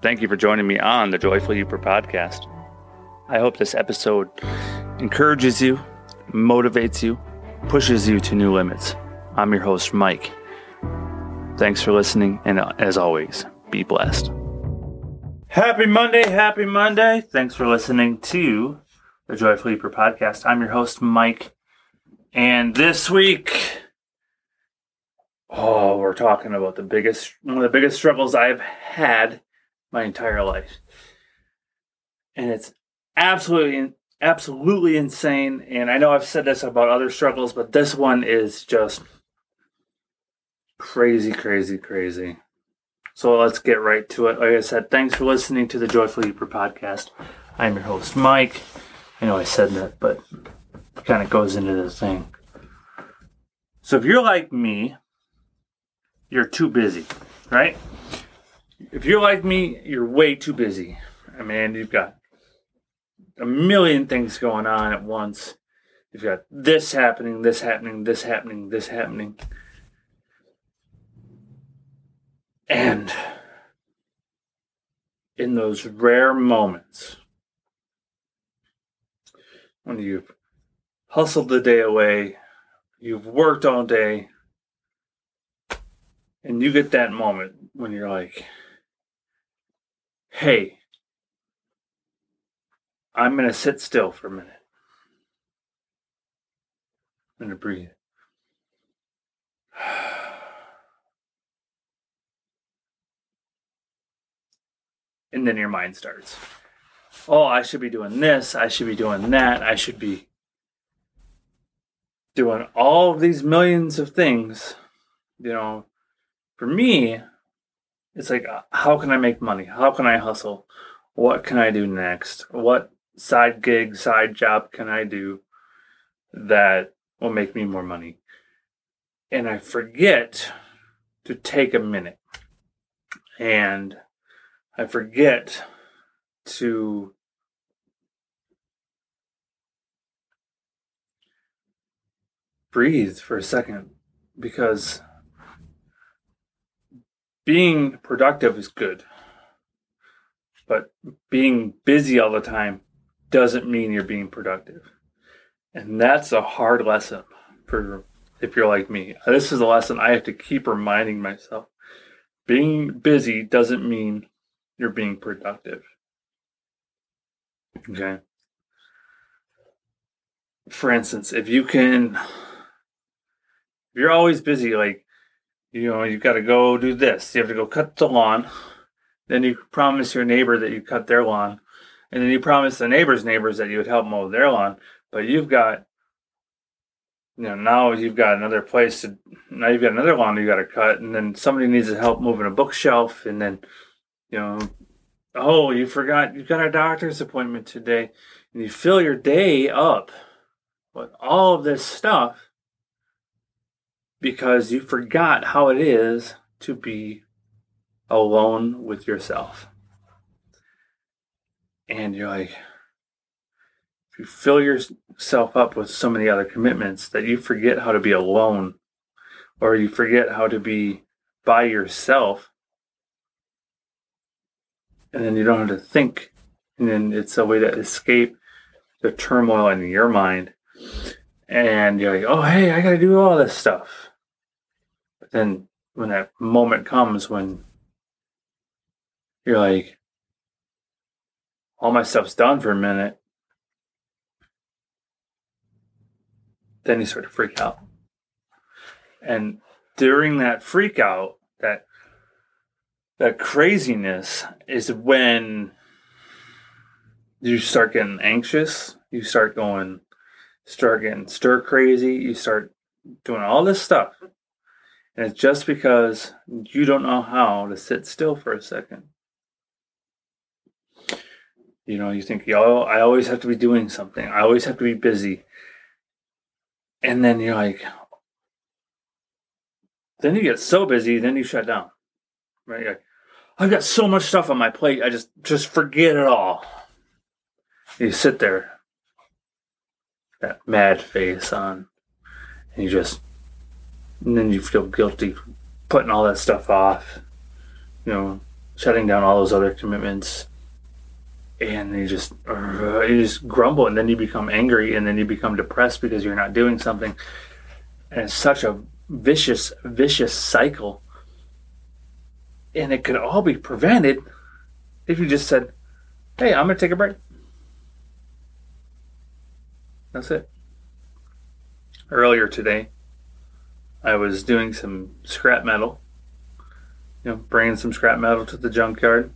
Thank you for joining me on the Joyful Yooper podcast. I hope this episode encourages you, motivates you, pushes you to new limits. I'm your host, Mike. Thanks for listening, and as always, be blessed. Happy Monday, happy Monday. Thanks for listening to the Joyful Yooper podcast. I'm your host, Mike. And this week, oh, we're talking about the biggest, one of the biggest struggles I've had my entire life. And it's absolutely, absolutely insane. And I know I've said this about other struggles, but this one is just crazy, crazy, crazy. So let's get right to it. Like I said, thanks for listening to the Joyful Yooper podcast. I'm your host, Mike. I know I said that, but it kind of goes into the thing. So if you're like me, you're too busy, right? If you're like me, you're way too busy. I mean, you've got a million things going on at once. You've got this happening, this happening, this happening, this happening. And in those rare moments when you've hustled the day away, you've worked all day, and you get that moment when you're like, hey, I'm going to sit still for a minute. I'm going to breathe. And then your mind starts. Oh, I should be doing this. I should be doing that. I should be doing all of these millions of things. You know, for me, it's like, how can I make money? How can I hustle? What can I do next? What side gig, side job can I do that will make me more money? And I forget to take a minute and I forget to breathe for a second because being productive is good, but being busy all the time doesn't mean you're being productive. And that's a hard lesson for if you're like me. This is a lesson I have to keep reminding myself. Being busy doesn't mean you're being productive. Okay. For instance, if you can, if you're always busy, like you know, you've got to go do this. You have to go cut the lawn. Then you promise your neighbor that you cut their lawn. And then you promise the neighbor's neighbors that you would help mow their lawn. But you've got, you know, now you've got another place to, now you've got another lawn you got to cut. And then somebody needs to help moving a bookshelf. And then, you know, oh, you forgot, you've got a doctor's appointment today. And you fill your day up with all of this stuff because you forgot how it is to be alone with yourself. And you're like, if you fill yourself up with so many other commitments that you forget how to be alone or you forget how to be by yourself, and then you don't have to think, and then it's a way to escape the turmoil in your mind. And you're like, oh, hey, I got to do all this stuff but then when that moment comes when you're like, all my stuff's done for a minute, then you sort of freak out. And during that freak out, that that craziness is when you start getting anxious, you start going start getting stir crazy, you start doing all this stuff and it's just because you don't know how to sit still for a second. You know, you think, yo, I always have to be doing something. I always have to be busy. And then you're like, then you get so busy, then you shut down. Right? Like, I've got so much stuff on my plate, I just just forget it all. You sit there, that mad face on, and you just and then you feel guilty putting all that stuff off. You know, shutting down all those other commitments. And you just uh, you just grumble and then you become angry and then you become depressed because you're not doing something. And it's such a vicious vicious cycle. And it could all be prevented if you just said hey i'm to take a break. That's it. Earlier today i was doing some scrap metal you know bringing some scrap metal to the junkyard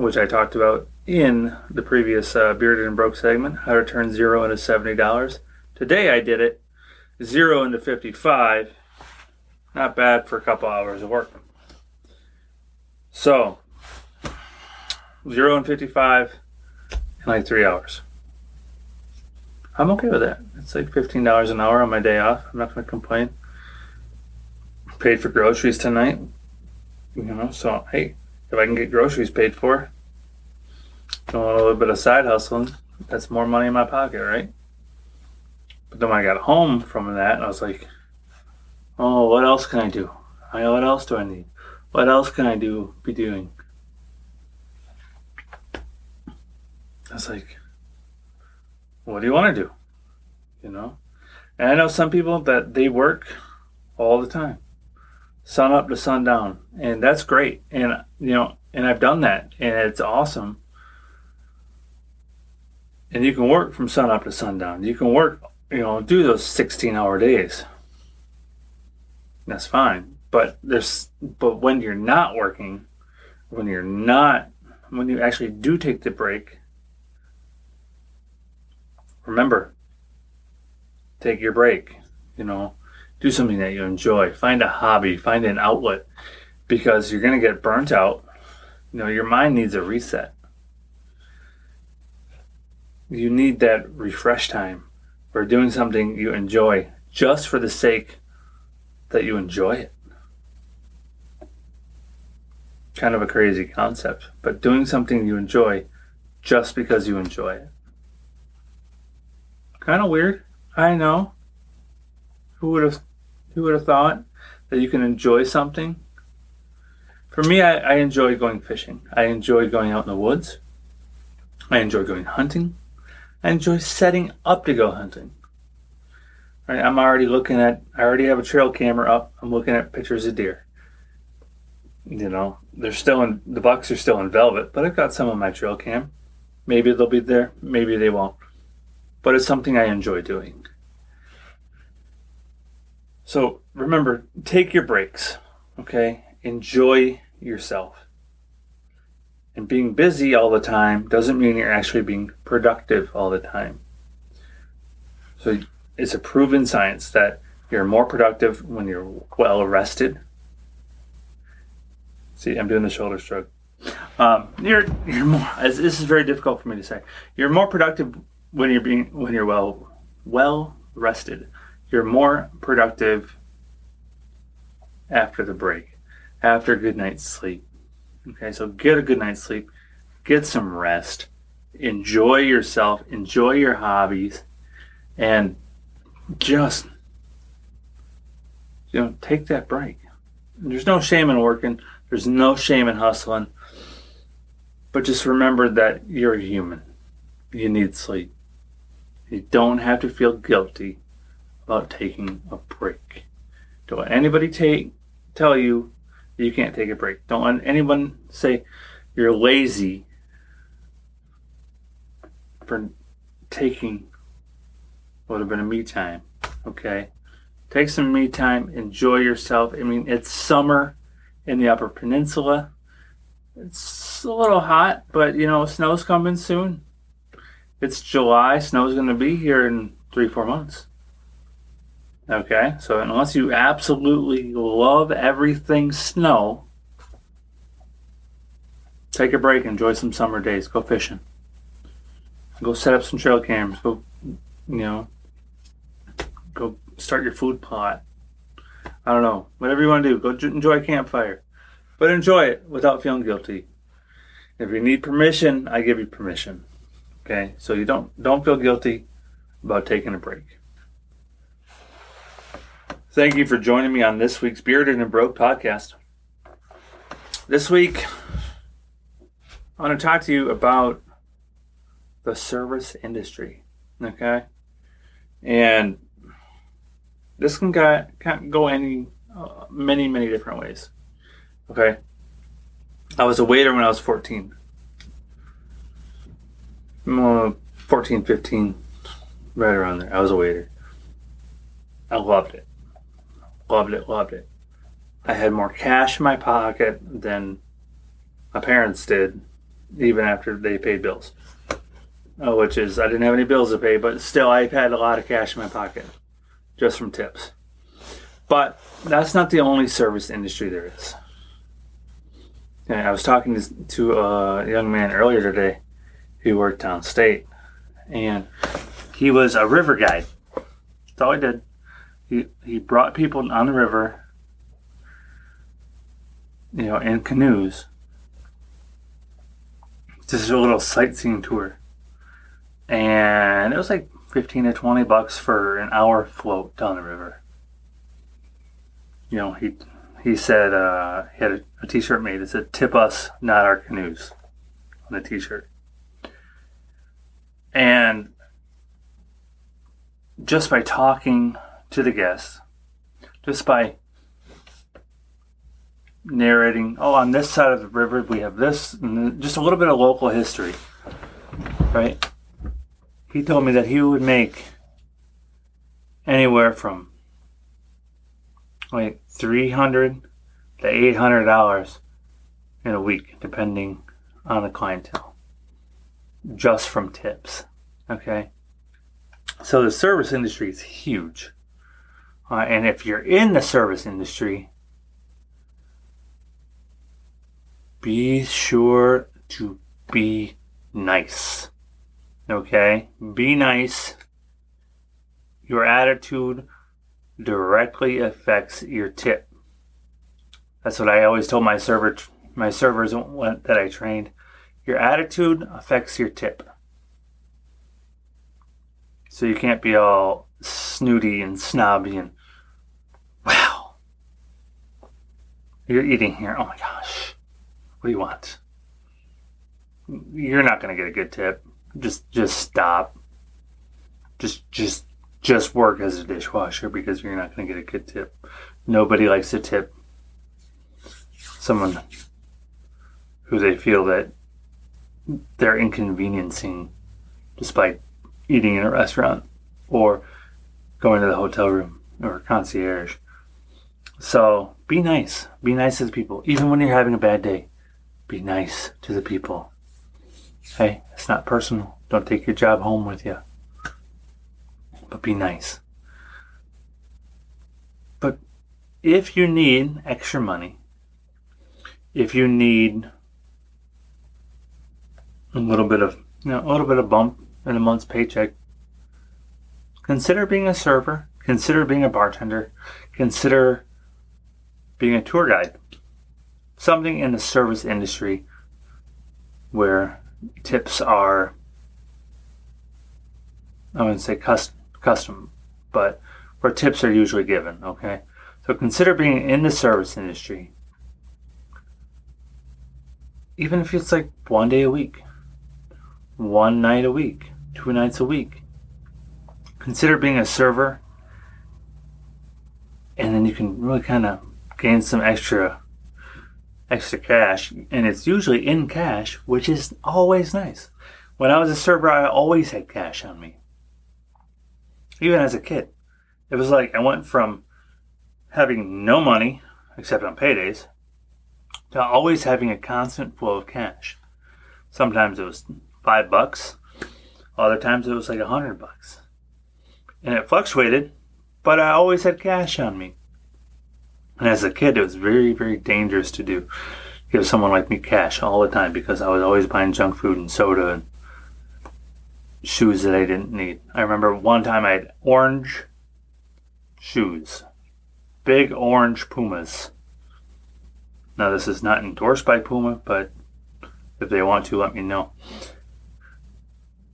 which I talked about in the previous uh, Bearded and Broke segment, how to turn zero into $70. Today I did it zero into 55. Not bad for a couple hours of work. So, zero and 55 in like three hours. I'm okay with that. It's like $15 an hour on my day off. I'm not to complain. Paid for groceries tonight. You know, so hey, if I can get groceries paid for, doing a little bit of side hustling, that's more money in my pocket, right? But then when I got home from that, I was like, oh, what else can I do? I, what else do I need? What else can I do? Be doing? I was like, what do you want to do? You know? And I know some people that they work all the time sun up to sundown, and that's great. And you know, and I've done that, and it's awesome. And you can work from sun up to sundown. You can work, you know, do those sixteen-hour days. That's fine. But there's, but when you're not working, when you're not, when you actually do take the break, remember, take your break. You know, do something that you enjoy. Find a hobby, find an outlet because you're going to get burnt out. You know, your mind needs a reset. You need that refresh time for doing something you enjoy just for the sake that you enjoy it. Kind of a crazy concept, but doing something you enjoy just because you enjoy it. Kind of weird. I know. Who would have who would have thought that you can enjoy something? For me, I, I enjoy going fishing. I enjoy going out in the woods. I enjoy going hunting. I enjoy setting up to go hunting. Right, I'm already looking at. I already have a trail camera up. I'm looking at pictures of deer. You know, they're still in the bucks are still in velvet, but I've got some on my trail cam. Maybe they'll be there. Maybe they won't. But it's something I enjoy doing. So remember, take your breaks, okay? Enjoy yourself. And being busy all the time doesn't mean you're actually being productive all the time. So it's a proven science that you're more productive when you're well rested. See, I'm doing the shoulder stroke. Um, you're you're more. This is very difficult for me to say. You're more productive when you're being when you're well well rested you're more productive after the break, after a good night's sleep. Okay, so get a good night's sleep, get some rest, enjoy yourself, enjoy your hobbies, and just you know take that break. There's no shame in working. There's no shame in hustling. But just remember that you're human. You need sleep. You don't have to feel guilty about taking a break. Don't let anybody take tell you you can't take a break. Don't let anyone say you're lazy for taking what would have been a me time. Okay? Take some me time, enjoy yourself. I mean, it's summer in the Upper Peninsula. It's a little hot, but you know, snow's coming soon. It's July, snow's going to be here in three, four months. Okay, so unless you absolutely love everything snow, take a break, enjoy some summer days, go fishing, go set up some trail cams, go, you know, go start your food plot. I don't know, whatever you want to do, go enjoy a campfire, but enjoy it without feeling guilty. If you need permission, I give you permission. Okay, so you don't don't feel guilty about taking a break. Thank you for joining me on this week's Bearded and Broke podcast. this week I want to talk to you about the service industry. Okay, and this can go, can go any uh, many many different ways. Okay, I was a waiter when I was 14. 14, 15, right around there. I was a waiter. I loved it. Loved it, loved it. I had more cash in my pocket than my parents did, even after they paid bills. Oh, which is, I didn't have any bills to pay, but still, I had a lot of cash in my pocket just from tips. But that's not the only service industry there is. And I was talking to a young man earlier today who worked downstate, and he was a river guide. That's all he did. He he brought people on the river, you know, in canoes. Just a little sightseeing tour, and it was like fifteen to twenty bucks for an hour float down the river. You know, he he said uh, he had a, a T-shirt made. It said "Tip us, not our canoes" on the T-shirt. And just by talking to the guests, just by narrating, oh, on this side of the river we have this, and just a little bit of local history, right? He told me that he would make anywhere from like three hundred to eight hundred dollars in a week, depending on the clientele just from tips. Okay. So the service industry is huge. Uh, and if you're in the service industry, be sure to be nice. Okay? Be nice. Your attitude directly affects your tip. That's what I always told my server my servers that I trained. Your attitude affects your tip. So you can't be all snooty and snobby and, wow, you're eating here. Oh my gosh. What do you want? You're not going to get a good tip. Just, just stop. Just, just, just work as a dishwasher because you're not going to get a good tip. Nobody likes to tip someone who they feel that they're inconveniencing despite eating in a restaurant or going to the hotel room or concierge. So be nice. Be nice to the people. Even when you're having a bad day, be nice to the people. Hey, it's not personal. Don't take your job home with you. But be nice. But if you need extra money, if you need a little bit of you know, a little bit of bump in a month's paycheck. Consider being a server, consider being a bartender, consider being a tour guide. Something in the service industry where tips are I wouldn't say custom, custom, but where tips are usually given, okay? So consider being in the service industry. Even if it's like one day a week, one night a week, two nights a week. Consider being a server, and then you can really kind of gain some extra extra cash, and it's usually in cash, which is always nice. When I was a server, I always had cash on me. Even as a kid, it was like I went from having no money except on paydays to always having a constant flow of cash. Sometimes it was five bucks. Other times it was like a hundred bucks. And it fluctuated, but I always had cash on me. And as a kid, it was very, very dangerous to do. Give someone like me cash all the time because I was always buying junk food and soda and shoes that I didn't need. I remember one time I had orange shoes, big orange Pumas. Now, this is not endorsed by Puma, but if they want to, let me know.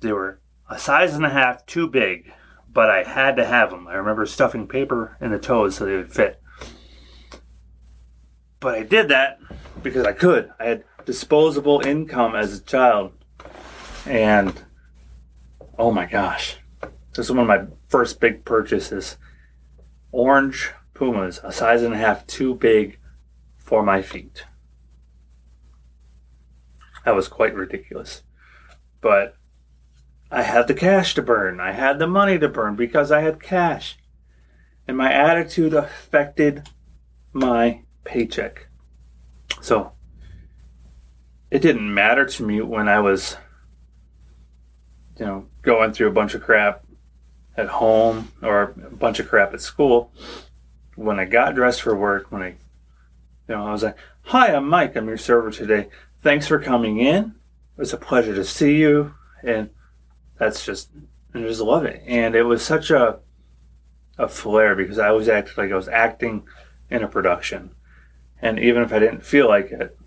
They were a size and a half too big, but I had to have them. I remember stuffing paper in the toes so they would fit. But I did that because I could. I had disposable income as a child. And oh my gosh, this is one of my first big purchases. Orange Pumas, a size and a half too big for my feet. That was quite ridiculous. But I had the cash to burn. I had the money to burn because I had cash. And my attitude affected my paycheck. So it didn't matter to me when I was, you know, going through a bunch of crap at home or a bunch of crap at school. When I got dressed for work, when I, you know, I was like, "Hi, I'm Mike. I'm your server today. Thanks for coming in. It was a pleasure to see you." And that's just, I just love it. And it was such a, a flair because I always acted like I was acting in a production. And even if I didn't feel like it,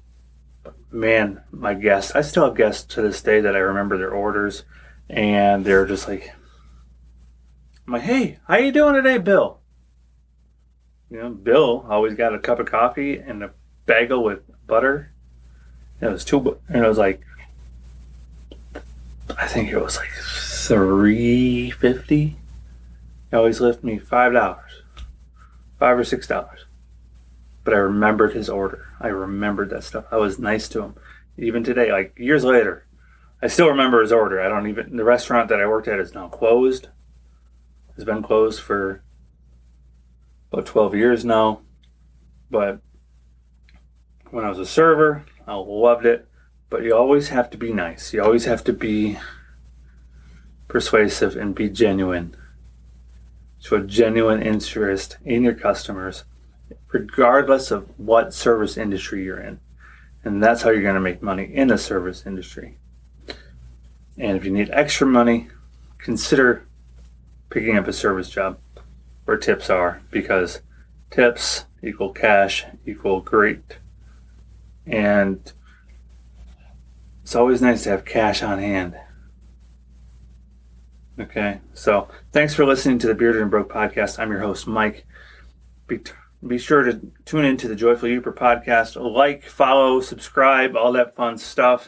man, my guests, I still have guests to this day that I remember their orders and they're just like, I'm like, hey, how you doing today, Bill? You know, Bill always got a cup of coffee and a bagel with butter. And it was two, and it was like, I think it was like three fifty. He always left me five dollars, five or six dollars. But I remembered his order. I remembered that stuff. I was nice to him. Even today, like years later, I still remember his order. I don't even. The restaurant that I worked at is now closed. Has been closed for about twelve years now. But when I was a server, I loved it. But you always have to be nice. You always have to be persuasive and be genuine. Show a genuine interest in your customers, regardless of what service industry you're in. And that's how you're going to make money in the service industry. And if you need extra money, consider picking up a service job where tips are because tips equal cash equal great. And it's always nice to have cash on hand. Okay, so thanks for listening to the Bearded and Broke podcast. I'm your host, Mike. Be, be sure to tune into the Joyful Yooper podcast. Like, follow, subscribe, all that fun stuff.